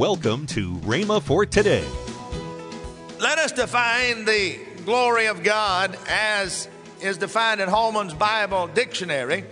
Welcome to Rhema for today. Let us define the glory of God as is defined in Holman's Bible Dictionary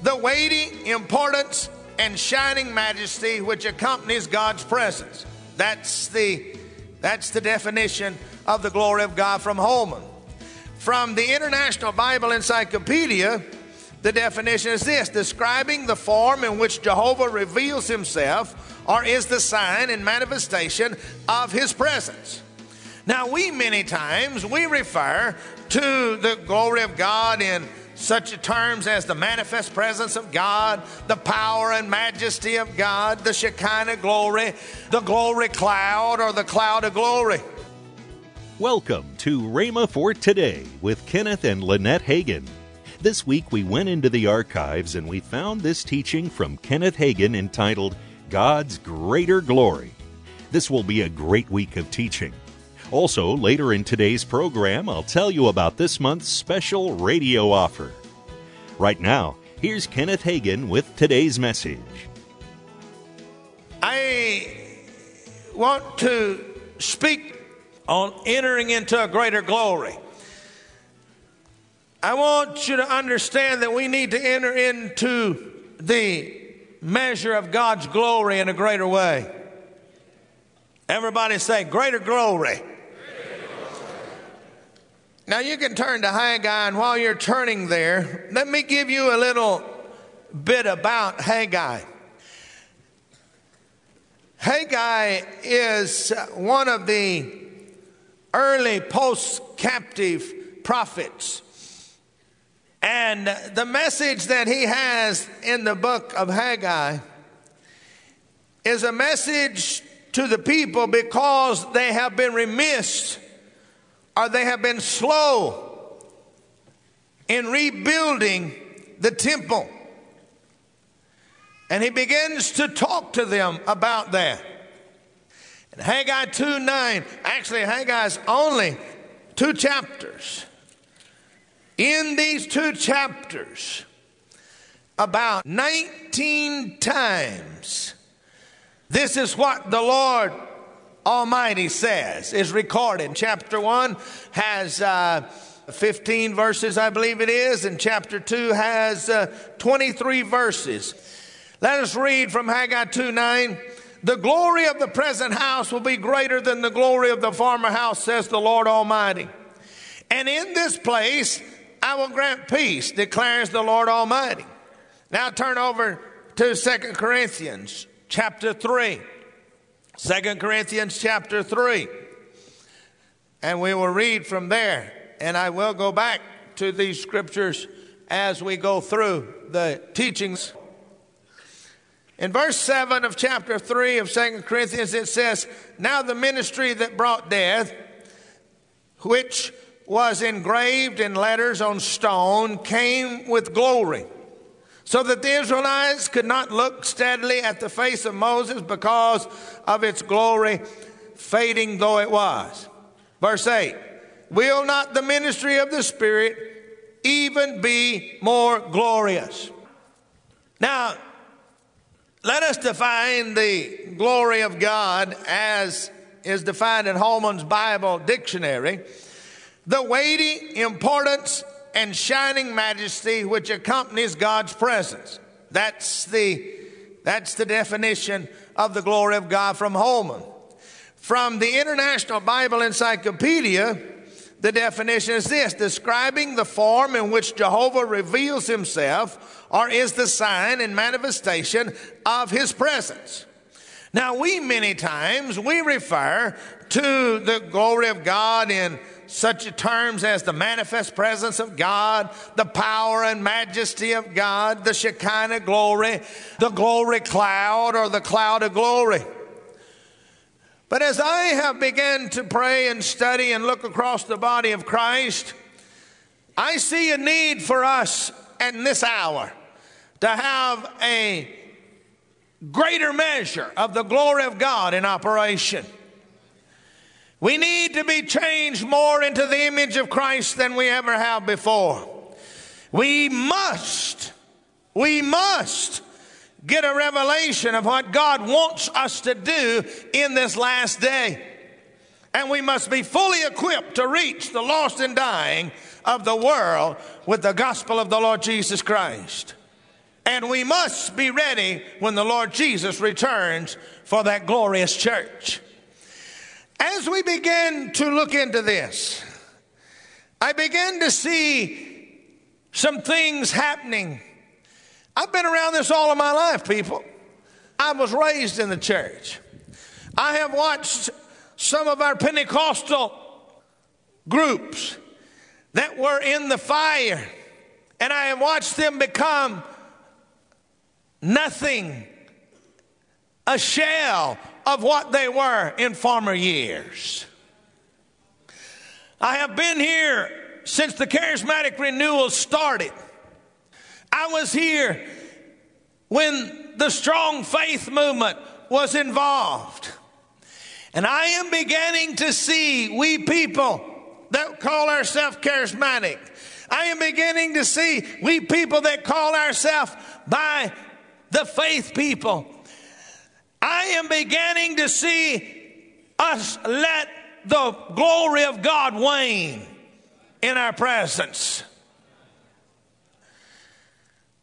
the weighty importance and shining majesty which accompanies God's presence. That's the, that's the definition of the glory of God from Holman. From the International Bible Encyclopedia, the definition is this describing the form in which Jehovah reveals himself or is the sign and manifestation of his presence. Now, we many times we refer to the glory of God in such terms as the manifest presence of God, the power and majesty of God, the Shekinah glory, the glory cloud, or the cloud of glory. Welcome to Rhema for today with Kenneth and Lynette Hagin. This week we went into the archives and we found this teaching from Kenneth Hagin entitled God's Greater Glory. This will be a great week of teaching. Also, later in today's program, I'll tell you about this month's special radio offer. Right now, here's Kenneth Hagin with today's message. I want to speak on entering into a greater glory. I want you to understand that we need to enter into the measure of God's glory in a greater way. Everybody say, greater glory. Now you can turn to Haggai, and while you're turning there, let me give you a little bit about Haggai. Haggai is one of the early post captive prophets. And the message that he has in the book of Haggai is a message to the people because they have been remiss or they have been slow in rebuilding the temple. And he begins to talk to them about that. And Haggai 2 9, actually, Haggai's only two chapters. In these two chapters, about 19 times, this is what the Lord Almighty says, is recorded. Chapter 1 has uh, 15 verses, I believe it is, and chapter 2 has uh, 23 verses. Let us read from Haggai 2 9. The glory of the present house will be greater than the glory of the former house, says the Lord Almighty. And in this place I will grant peace, declares the Lord Almighty. Now turn over to Second Corinthians chapter 3. 2 Corinthians chapter 3. And we will read from there. And I will go back to these scriptures as we go through the teachings. In verse 7 of chapter 3 of 2 Corinthians, it says, Now the ministry that brought death, which was engraved in letters on stone, came with glory so that the Israelites could not look steadily at the face of Moses because of its glory, fading though it was. Verse 8 Will not the ministry of the Spirit even be more glorious? Now, let us define the glory of God as is defined in Holman's Bible Dictionary the weighty importance and shining majesty which accompanies God's presence. That's the, that's the definition of the glory of God from Holman. From the International Bible Encyclopedia, the definition is this describing the form in which Jehovah reveals himself or is the sign and manifestation of his presence. Now, we many times we refer to the glory of God in such terms as the manifest presence of God, the power and majesty of God, the Shekinah glory, the glory cloud, or the cloud of glory. But as I have begun to pray and study and look across the body of Christ, I see a need for us in this hour to have a greater measure of the glory of God in operation. We need to be changed more into the image of Christ than we ever have before. We must, we must get a revelation of what God wants us to do in this last day. And we must be fully equipped to reach the lost and dying of the world with the gospel of the Lord Jesus Christ. And we must be ready when the Lord Jesus returns for that glorious church. As we begin to look into this, I begin to see some things happening. I've been around this all of my life, people. I was raised in the church. I have watched some of our Pentecostal groups that were in the fire, and I have watched them become nothing, a shell of what they were in former years. I have been here since the charismatic renewal started. I was here when the strong faith movement was involved. And I am beginning to see we people that call ourselves charismatic. I am beginning to see we people that call ourselves by the faith people. I am beginning to see us let the glory of God wane in our presence.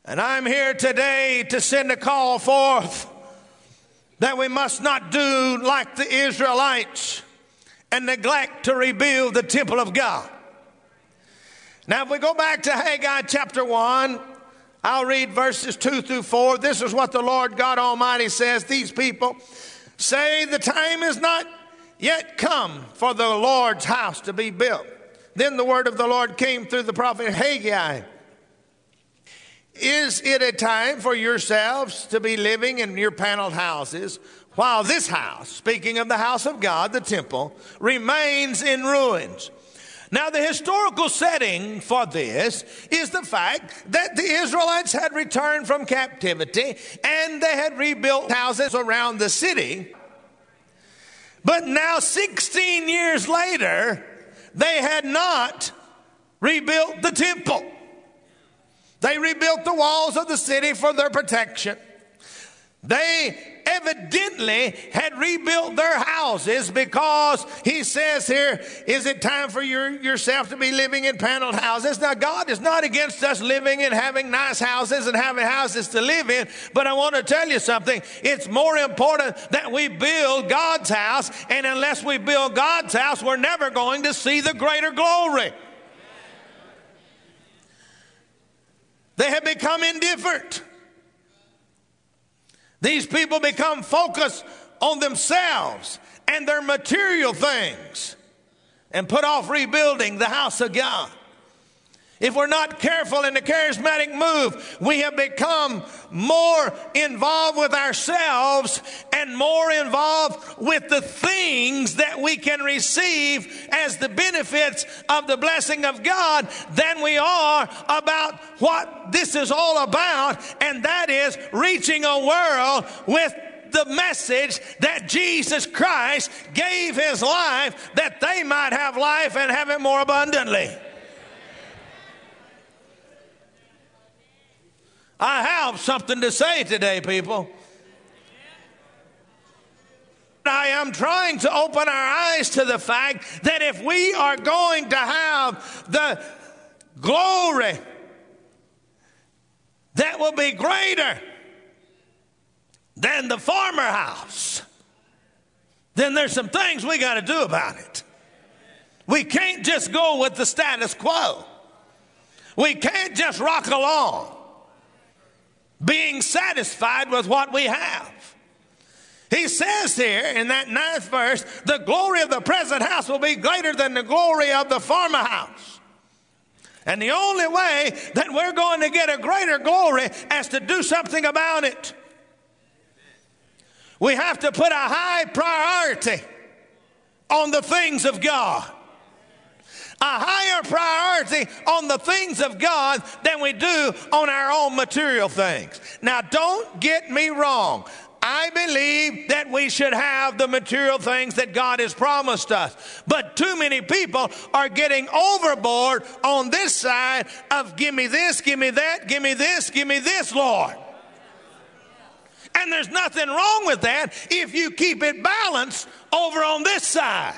And I'm here today to send a call forth that we must not do like the Israelites and neglect to rebuild the temple of God. Now, if we go back to Haggai chapter 1, I'll read verses 2 through 4. This is what the Lord God Almighty says. These people say the time is not yet come for the Lord's house to be built. Then the word of the Lord came through the prophet Haggai. Is it a time for yourselves to be living in your paneled houses while this house, speaking of the house of God, the temple, remains in ruins? Now, the historical setting for this is the fact that the Israelites had returned from captivity and they had rebuilt houses around the city. But now, 16 years later, they had not rebuilt the temple. They rebuilt the walls of the city for their protection. They evidently had rebuilt their houses because he says here, is it time for your, yourself to be living in paneled houses? Now, God is not against us living and having nice houses and having houses to live in, but I want to tell you something. It's more important that we build God's house, and unless we build God's house, we're never going to see the greater glory. They have become indifferent. These people become focused on themselves and their material things and put off rebuilding the house of God. If we're not careful in the charismatic move, we have become more involved with ourselves and more involved with the things that we can receive as the benefits of the blessing of God than we are about what this is all about, and that is reaching a world with the message that Jesus Christ gave his life that they might have life and have it more abundantly. I have something to say today, people. I am trying to open our eyes to the fact that if we are going to have the glory that will be greater than the farmer house, then there's some things we got to do about it. We can't just go with the status quo. We can't just rock along being satisfied with what we have. He says here in that ninth verse, the glory of the present house will be greater than the glory of the former house. And the only way that we're going to get a greater glory is to do something about it. We have to put a high priority on the things of God higher priority on the things of God than we do on our own material things. Now, don't get me wrong. I believe that we should have the material things that God has promised us. But too many people are getting overboard on this side of give me this, give me that, give me this, give me this, Lord. And there's nothing wrong with that if you keep it balanced over on this side.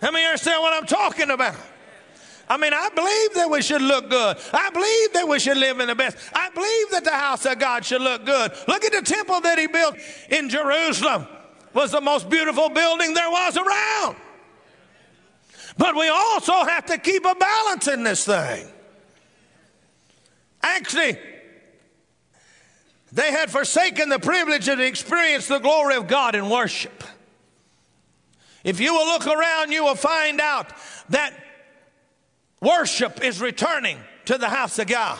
How many understand what I'm talking about? I mean, I believe that we should look good. I believe that we should live in the best. I believe that the house of God should look good. Look at the temple that he built in Jerusalem. Was the most beautiful building there was around. But we also have to keep a balance in this thing. Actually, they had forsaken the privilege to experience the glory of God in worship. If you will look around, you will find out that worship is returning to the house of God.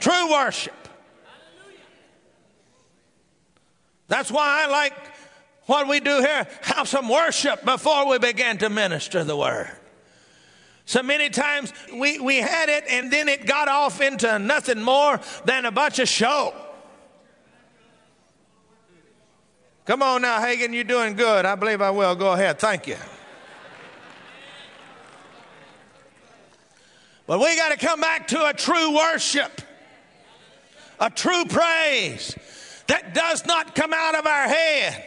True worship. That's why I like what we do here have some worship before we begin to minister the word. So many times we, we had it and then it got off into nothing more than a bunch of show. Come on now, Hagin, you're doing good. I believe I will. Go ahead. Thank you. But we got to come back to a true worship, a true praise that does not come out of our head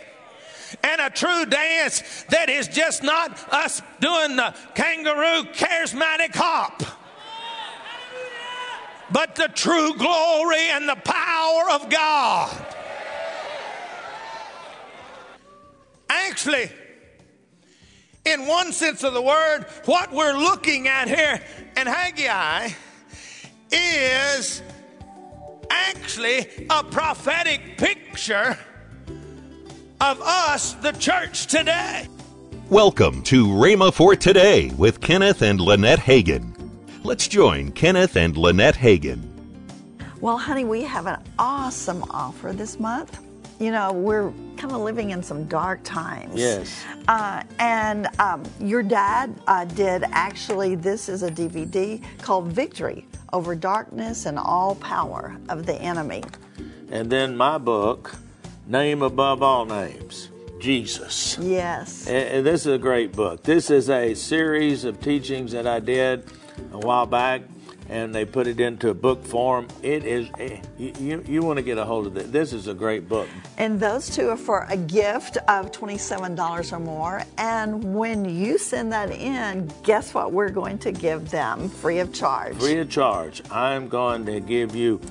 and a true dance that is just not us doing the kangaroo charismatic hop, but the true glory and the power of God. Actually, in one sense of the word, what we're looking at here in Haggai is actually a prophetic picture of us, the church today. Welcome to Rhema for Today with Kenneth and Lynette Hagin. Let's join Kenneth and Lynette Hagin. Well, honey, we have an awesome offer this month. You know, we're kind of living in some dark times. Yes. Uh, and um, your dad uh, did actually, this is a DVD called Victory Over Darkness and All Power of the Enemy. And then my book, Name Above All Names, Jesus. Yes. And this is a great book. This is a series of teachings that I did a while back, and they put it into a book form. It is, eh, you, you, you want to get a hold of it. This is a great book. And those two are for a gift of $27 or more. And when you send that in, guess what we're going to give them free of charge? Free of charge. I'm going to give you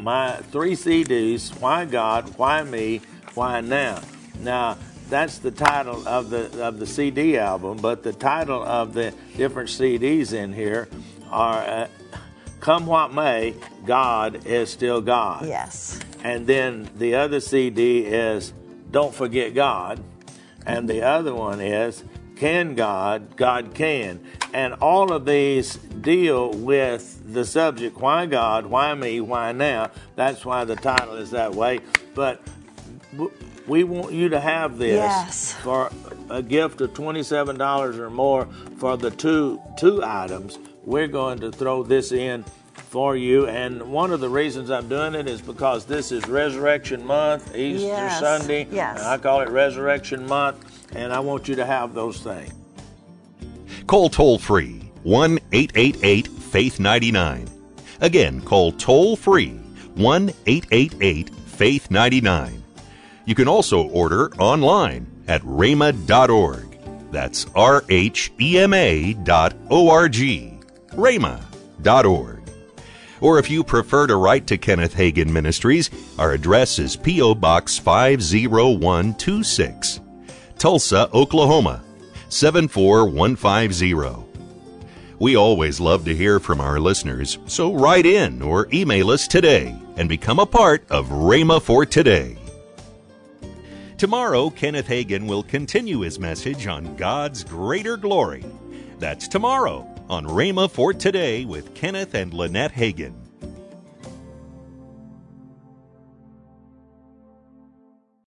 my three CDs Why God, Why Me, Why Now. Now, that's the title of the of the CD album, but the title of the different CDs in here are uh, Come What May, God is Still God. Yes. And then the other CD is Don't Forget God. And the other one is Can God, God Can. And all of these deal with the subject why God, why me, why now. That's why the title is that way. But we want you to have this Yes. for a gift of $27 or more for the two two items. We're going to throw this in for you and one of the reasons I'm doing it is because this is Resurrection Month, Easter Yes. Sunday. Yes. I call it Resurrection Month and I want you to have those things. Call toll free 1 888 Faith 99. Again, call toll free 1 888 Faith 99. You can also order online at rhema.org. That's R H E M A dot O R G. rhema.org. Or if you prefer to write to Kenneth Hagin Ministries, our address is P.O. Box 50126, Tulsa, Oklahoma 74150. We always love to hear from our listeners, so write in or email us today and become a part of Rhema for Today. Tomorrow, Kenneth Hagin will continue his message on God's greater glory. That's tomorrow on Rhema for Today with Kenneth and Lynette Hagin.